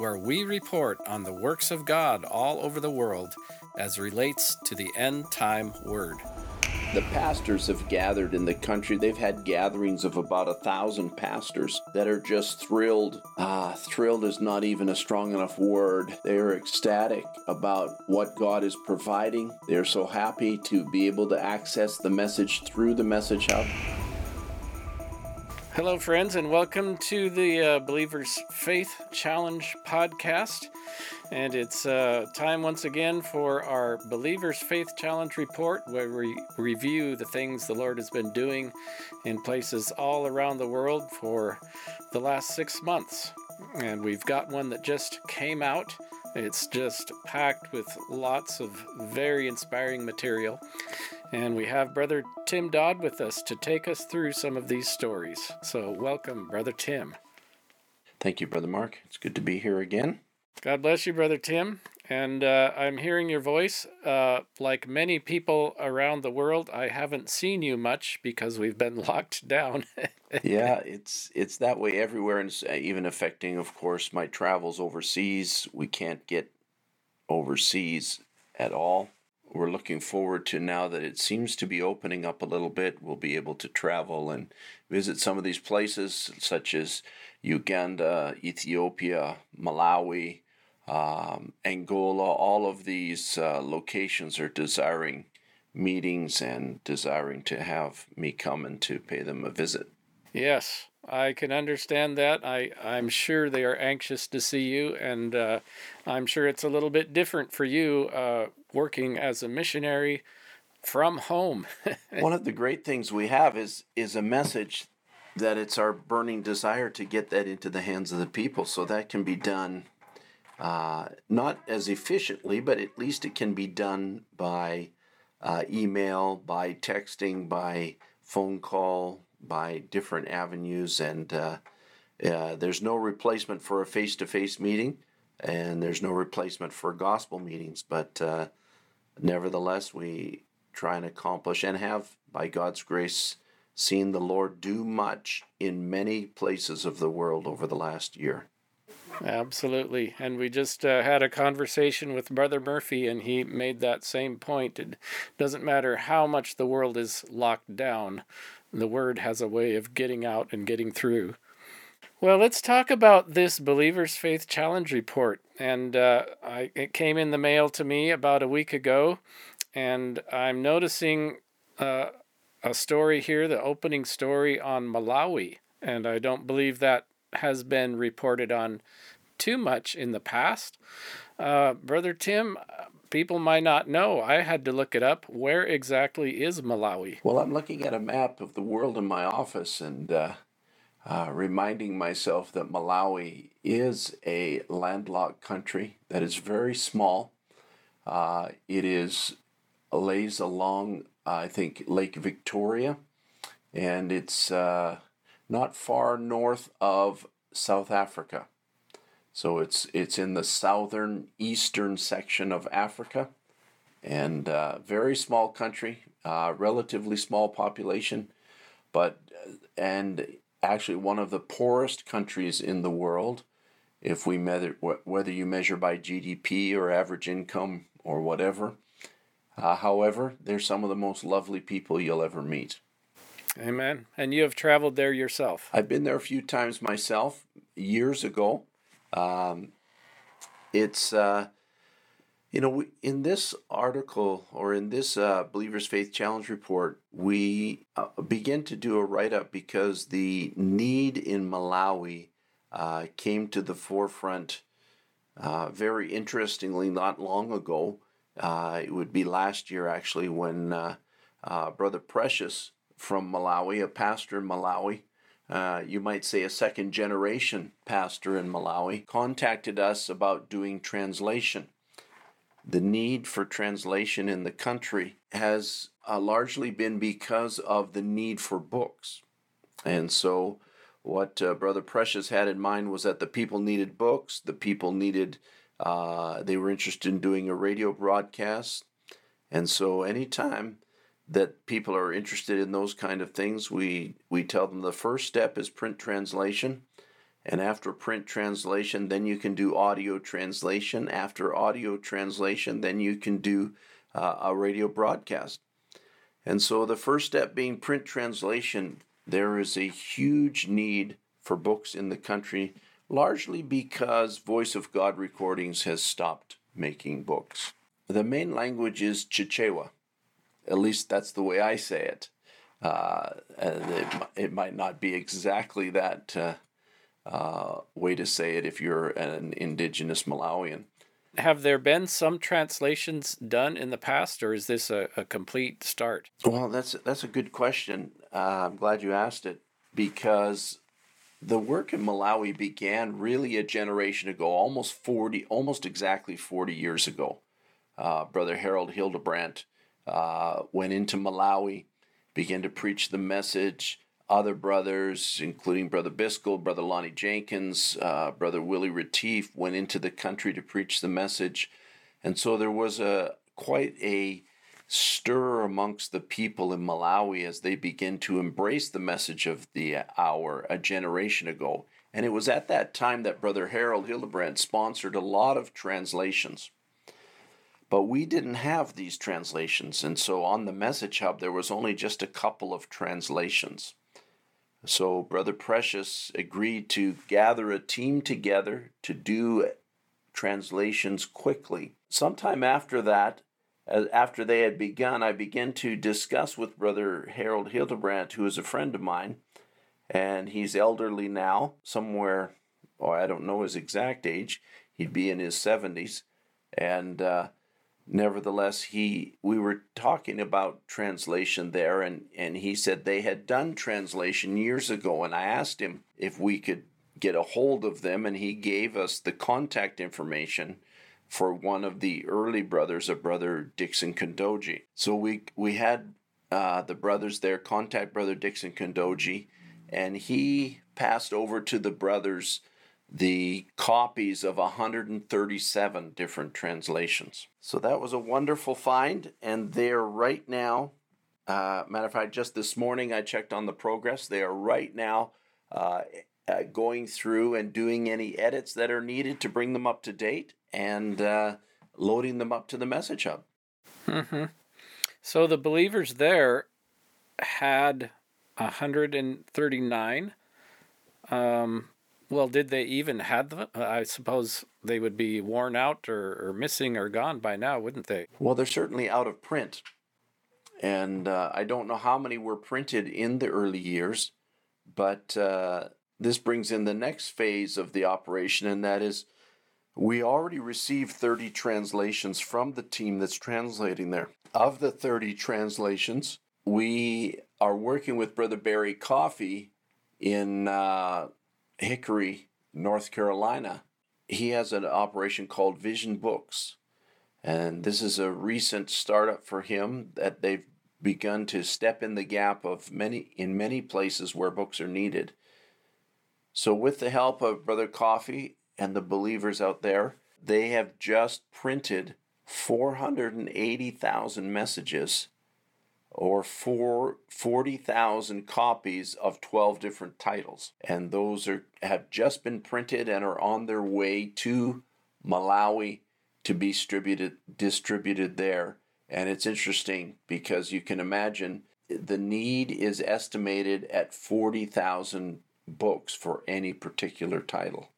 where we report on the works of God all over the world as relates to the end time word. The pastors have gathered in the country. They've had gatherings of about a thousand pastors that are just thrilled. Ah, thrilled is not even a strong enough word. They are ecstatic about what God is providing. They are so happy to be able to access the message through the message hub. Hello, friends, and welcome to the uh, Believers Faith Challenge podcast. And it's uh, time once again for our Believers Faith Challenge report, where we review the things the Lord has been doing in places all around the world for the last six months. And we've got one that just came out. It's just packed with lots of very inspiring material. And we have Brother Tim Dodd with us to take us through some of these stories. So, welcome, Brother Tim. Thank you, Brother Mark. It's good to be here again. God bless you, Brother Tim. And uh, I'm hearing your voice. Uh, like many people around the world, I haven't seen you much because we've been locked down. yeah, it's it's that way everywhere, and it's uh, even affecting, of course, my travels overseas. We can't get overseas at all we're looking forward to now that it seems to be opening up a little bit. We'll be able to travel and visit some of these places, such as Uganda, Ethiopia, Malawi, um, Angola. All of these uh, locations are desiring meetings and desiring to have me come and to pay them a visit. Yes, I can understand that. I, I'm sure they are anxious to see you, and uh, I'm sure it's a little bit different for you uh, working as a missionary from home. One of the great things we have is is a message that it's our burning desire to get that into the hands of the people, so that can be done uh, not as efficiently, but at least it can be done by uh, email, by texting, by phone call, by different avenues, and uh, uh, there's no replacement for a face-to-face meeting, and there's no replacement for gospel meetings. But uh, nevertheless, we try and accomplish and have, by God's grace, seen the Lord do much in many places of the world over the last year. Absolutely. And we just uh, had a conversation with Brother Murphy, and he made that same point. It doesn't matter how much the world is locked down, the word has a way of getting out and getting through. Well, let's talk about this Believer's Faith Challenge report. And uh, I, it came in the mail to me about a week ago, and I'm noticing uh, a story here, the opening story on Malawi. And I don't believe that has been reported on too much in the past. Uh, Brother Tim, people might not know. I had to look it up. Where exactly is Malawi? Well, I'm looking at a map of the world in my office and uh, uh, reminding myself that Malawi is a landlocked country that is very small. Uh, it is lays along, I think, Lake Victoria, and it's uh, not far north of South Africa. So it's it's in the southern eastern section of Africa, and uh, very small country, uh, relatively small population, but uh, and actually one of the poorest countries in the world, if we measure whether you measure by GDP or average income or whatever. Uh, however, they're some of the most lovely people you'll ever meet. Amen. And you have traveled there yourself. I've been there a few times myself years ago. Um, it's, uh, you know, in this article or in this uh, Believers Faith Challenge report, we uh, begin to do a write up because the need in Malawi uh, came to the forefront uh, very interestingly not long ago. Uh, it would be last year actually when Brother Precious from Malawi, a pastor in Malawi, uh, you might say a second generation pastor in Malawi, contacted us about doing translation. The need for translation in the country has uh, largely been because of the need for books. And so, what uh, Brother Precious had in mind was that the people needed books, the people needed, uh, they were interested in doing a radio broadcast. And so, anytime that people are interested in those kind of things, we, we tell them the first step is print translation. And after print translation, then you can do audio translation. After audio translation, then you can do uh, a radio broadcast. And so the first step being print translation, there is a huge need for books in the country, largely because Voice of God Recordings has stopped making books. The main language is Chichewa. At least that's the way I say it. Uh, it, it, might not be exactly that uh, uh, way to say it if you're an indigenous Malawian. Have there been some translations done in the past, or is this a, a complete start? Well, that's that's a good question. Uh, I'm glad you asked it because the work in Malawi began really a generation ago, almost 40, almost exactly 40 years ago. Uh, Brother Harold Hildebrandt uh, went into Malawi, began to preach the message. Other brothers, including Brother Biscoe, Brother Lonnie Jenkins, uh, Brother Willie Retief, went into the country to preach the message. And so there was a quite a stir amongst the people in Malawi as they begin to embrace the message of the hour a generation ago. And it was at that time that Brother Harold Hildebrandt sponsored a lot of translations. But we didn't have these translations, and so on the Message Hub, there was only just a couple of translations. So Brother Precious agreed to gather a team together to do translations quickly. Sometime after that, after they had begun, I began to discuss with Brother Harold Hildebrandt, who is a friend of mine, and he's elderly now, somewhere, oh, I don't know his exact age. He'd be in his 70s. And uh, nevertheless he we were talking about translation there and and he said they had done translation years ago and I asked him if we could get a hold of them and he gave us the contact information for one of the early brothers of brother Dixon Kondoji so we we had uh, the brothers there contact brother Dixon Kondoji and he passed over to the brothers the copies of 137 different translations. So that was a wonderful find, and they're right now. Uh, matter of fact, just this morning I checked on the progress. They are right now uh, uh, going through and doing any edits that are needed to bring them up to date and uh, loading them up to the message hub. Mm-hmm. So the believers there had 139. Um, well, did they even have them? I suppose they would be worn out or, or missing or gone by now, wouldn't they? Well, they're certainly out of print. And uh, I don't know how many were printed in the early years, but uh, this brings in the next phase of the operation, and that is we already received 30 translations from the team that's translating there. Of the 30 translations, we are working with Brother Barry Coffey in uh, Hickory, North Carolina, he has an operation called Vision Books. And this is a recent startup for him that they've begun to step in the gap of many in many places where books are needed. So with the help of Brother Coffey and the believers out there, they have just printed 480,000 messages or for 40,000 copies of 12 different titles. And those are have just been printed and are on their way to Malawi to be distributed distributed there. And it's interesting because you can imagine the need is estimated at 40,000 books for any particular title.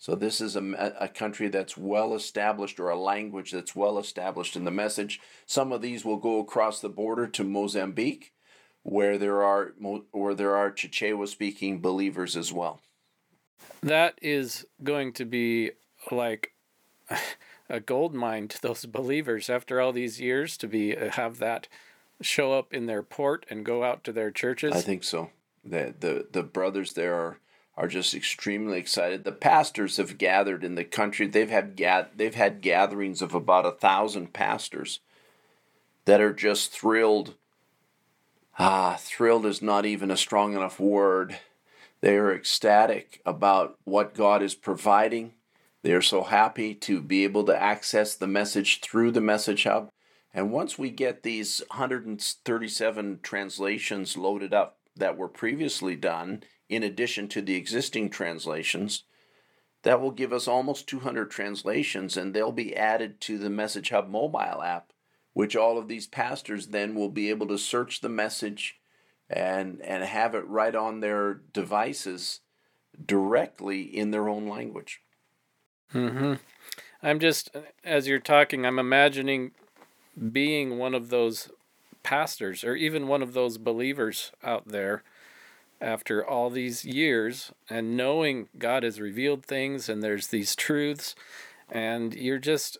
So this is a, a country that's well established or a language that's well established in the message. Some of these will go across the border to Mozambique, where there are where there are Chichewa speaking believers as well. That is going to be like a gold mine to those believers after all these years to be uh, have that show up in their port and go out to their churches. I think so. The, the, the brothers there are, are just extremely excited. The pastors have gathered in the country. They've had ga- they've had gatherings of about a thousand pastors that are just thrilled. Ah, thrilled is not even a strong enough word. They are ecstatic about what God is providing. They are so happy to be able to access the message through the Message Hub. And once we get these 137 translations loaded up that were previously done, in addition to the existing translations, that will give us almost 200 translations, and they'll be added to the Message Hub mobile app, which all of these pastors then will be able to search the message and, and have it right on their devices directly in their own language. Mm-hmm. I'm just, as you're talking, I'm imagining being one of those pastors or even one of those believers out there after all these years and knowing God has revealed things and there's these truths and you're just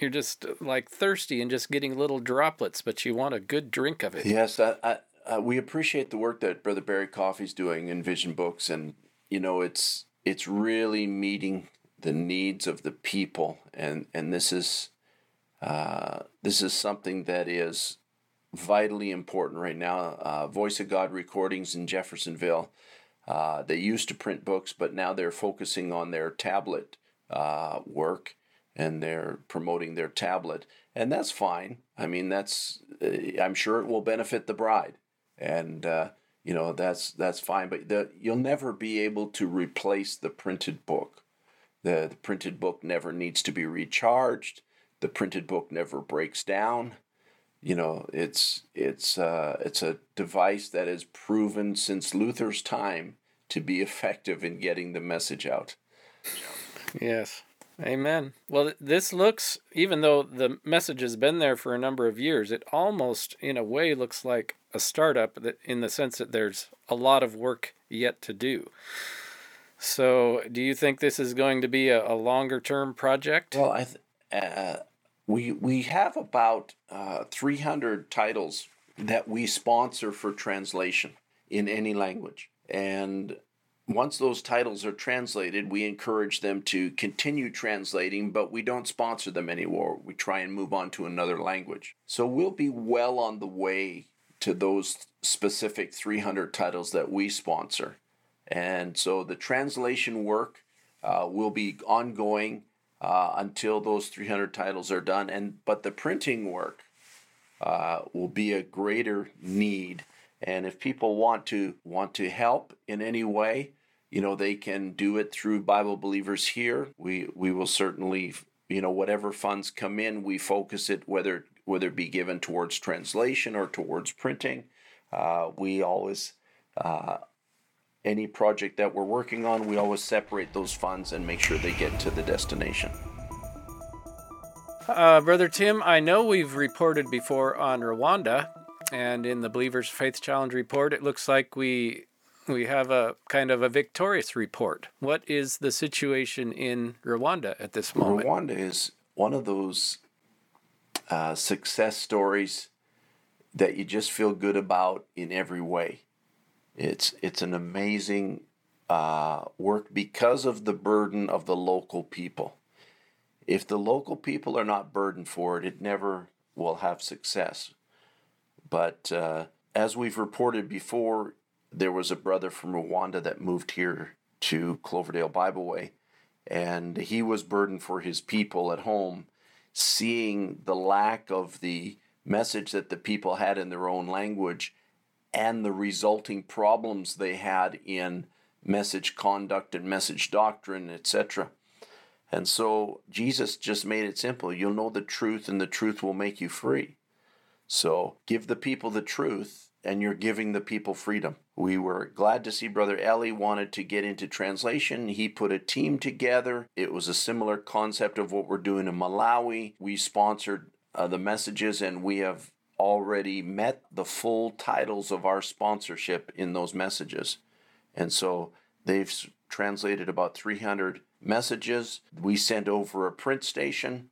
you're just like thirsty and just getting little droplets but you want a good drink of it. Yes, I, I, we appreciate the work that Brother Barry Coffey's doing in Vision Books and you know it's it's really meeting the needs of the people and and this is uh, this is something that is vitally important right now. Uh, Voice of God recordings in Jeffersonville. Uh, they used to print books, but now they're focusing on their tablet uh, work and they're promoting their tablet, and that's fine. I mean, that's uh, I'm sure it will benefit the bride, and uh, you know that's that's fine. But the, you'll never be able to replace the printed book. The, the printed book never needs to be recharged. The printed book never breaks down you know it's it's uh, it's a device that has proven since Luther's time to be effective in getting the message out. Yes. Amen. Well, this looks, even though the message has been there for a number of years, it almost, in a way, looks like a startup that, in the sense that there's a lot of work yet to do. So, do you think this is going to be a, a longer term project? Well, I th- uh, we we have about uh, 300 titles that we sponsor for translation in any language. And once those titles are translated we encourage them to continue translating but we don't sponsor them anymore. We try and move on to another language. So we'll be well on the way to those specific 300 titles that we sponsor. And so the translation work uh, will be ongoing uh, until those 300 titles are done. And but the printing work uh, will be a greater need. And if people want to want to help in any way, you know, they can do it through Bible Believers here. We we will certainly, you know, whatever funds come in, we focus it whether whether it be given towards translation or towards printing. Uh, we always uh, any project that we're working on, we always separate those funds and make sure they get to the destination. Uh, Brother Tim, I know we've reported before on Rwanda, and in the Believers Faith Challenge report, it looks like we we have a kind of a victorious report. What is the situation in Rwanda at this moment? Rwanda is one of those uh, success stories that you just feel good about in every way. It's it's an amazing uh, work because of the burden of the local people. If the local people are not burdened for it, it never will have success. But uh, as we've reported before, there was a brother from Rwanda that moved here to Cloverdale Bible Way, and he was burdened for his people at home, seeing the lack of the message that the people had in their own language and the resulting problems they had in message conduct and message doctrine, etc. And so Jesus just made it simple. You'll know the truth, and the truth will make you free. So give the people the truth, and you're giving the people freedom. We were glad to see Brother Ellie wanted to get into translation. He put a team together. It was a similar concept of what we're doing in Malawi. We sponsored uh, the messages, and we have already met the full titles of our sponsorship in those messages. And so they've translated about 300 messages. We sent over a print station.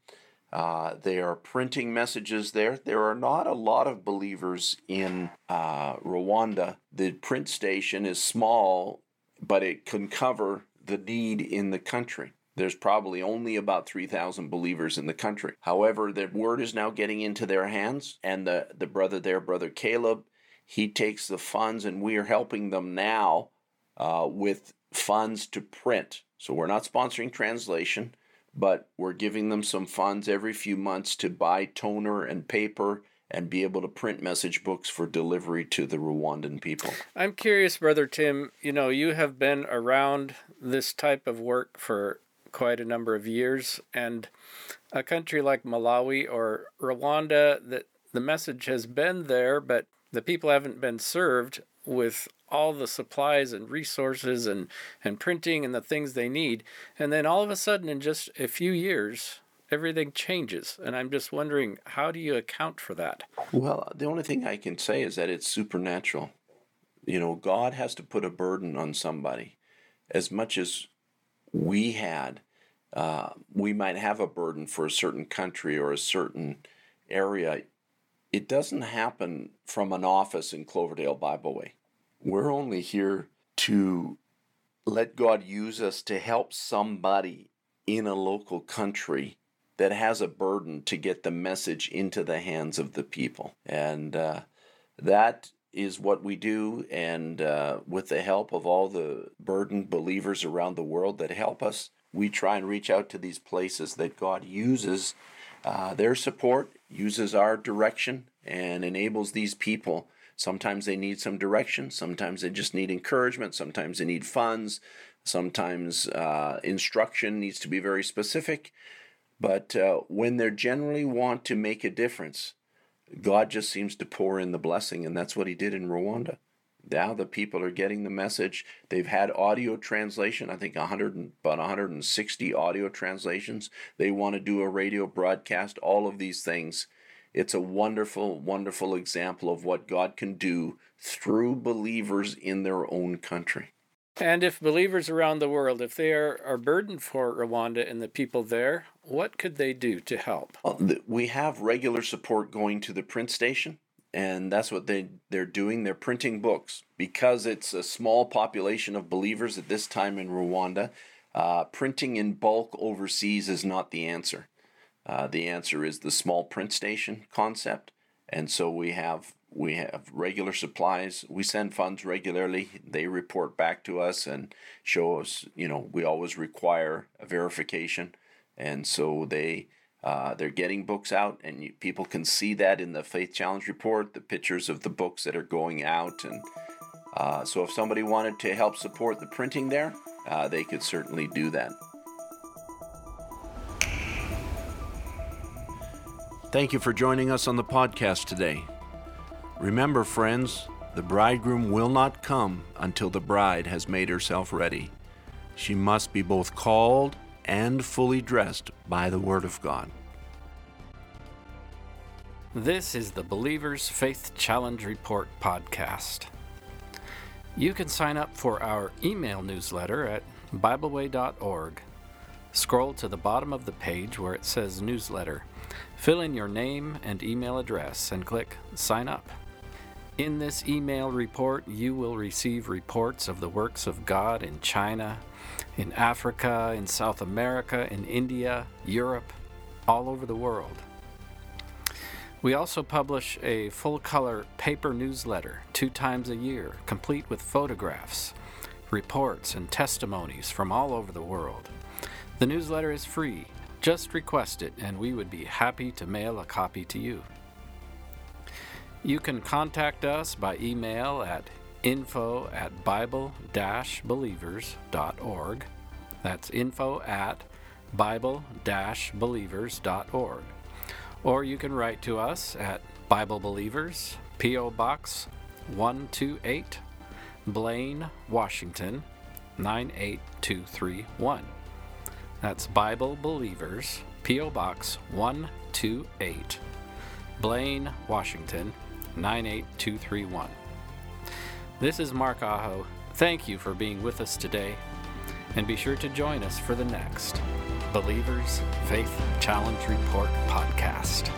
Uh, they are printing messages there. There are not a lot of believers in uh, Rwanda. The print station is small, but it can cover the need in the country. There's probably only about 3,000 believers in the country. However, the word is now getting into their hands, and the, the brother there, Brother Caleb, he takes the funds, and we are helping them now uh, with funds to print. So we're not sponsoring translation but we're giving them some funds every few months to buy toner and paper and be able to print message books for delivery to the Rwandan people. I'm curious, Brother Tim, you know, you have been around this type of work for quite a number of years, and a country like Malawi or Rwanda, that the message has been there, but the people haven't been served with all the supplies and resources and, and printing and the things they need. And then all of a sudden, in just a few years, everything changes. And I'm just wondering, how do you account for that? Well, the only thing I can say is that it's supernatural. You know, God has to put a burden on somebody. As much as we had, uh, we might have a burden for a certain country or a certain area. It doesn't happen from an office in Cloverdale Bible Way. We're only here to let God use us to help somebody in a local country that has a burden to get the message into the hands of the people. And uh, that is what we do. And uh, with the help of all the burdened believers around the world that help us, we try and reach out to these places that God uses uh, their support, uses our direction, and enables these people Sometimes they need some direction, sometimes they just need encouragement, sometimes they need funds, sometimes uh, instruction needs to be very specific. But uh, when they generally want to make a difference, God just seems to pour in the blessing, and that's what He did in Rwanda. Now the people are getting the message. They've had audio translation. I think 100 about 160 audio translations. They want to do a radio broadcast. All of these things it's a wonderful, wonderful example of what God can do through believers in their own country. And if believers around the world, if they are, are burdened for Rwanda and the people there, what could they do to help? We have regular support going to the print station, and that's what they, they're doing. They're printing books. Because it's a small population of believers at this time in Rwanda, uh, printing in bulk overseas is not the answer. Uh, the answer is the small print station concept, and so we have we have regular supplies. We send funds regularly. They report back to us and show us. You know, we always require a verification, and so they. Uh, they're getting books out, and you, people can see that in the Faith Challenge report, the pictures of the books that are going out. And uh, so, if somebody wanted to help support the printing there, uh, they could certainly do that. Thank you for joining us on the podcast today. Remember, friends, the bridegroom will not come until the bride has made herself ready. She must be both called and fully dressed by the Word of God. This is the Believer's Faith Challenge Report podcast. You can sign up for our email newsletter at BibleWay.org. Scroll to the bottom of the page where it says Newsletter Fill in your name and email address and click Sign Up. In this email report, you will receive reports of the works of God in China, in Africa, in South America, in India, Europe, all over the world. We also publish a full color paper newsletter two times a year, complete with photographs, reports, and testimonies from all over the world. The newsletter is free just request it, and we would be happy to mail a copy to you. You can contact us by email at info at bible believers.org. That's info at bible believers.org. Or you can write to us at Bible Believers, P.O. Box 128, Blaine, Washington 98231. That's Bible Believers, P.O. Box 128, Blaine, Washington 98231. This is Mark Aho. Thank you for being with us today. And be sure to join us for the next Believers Faith Challenge Report podcast.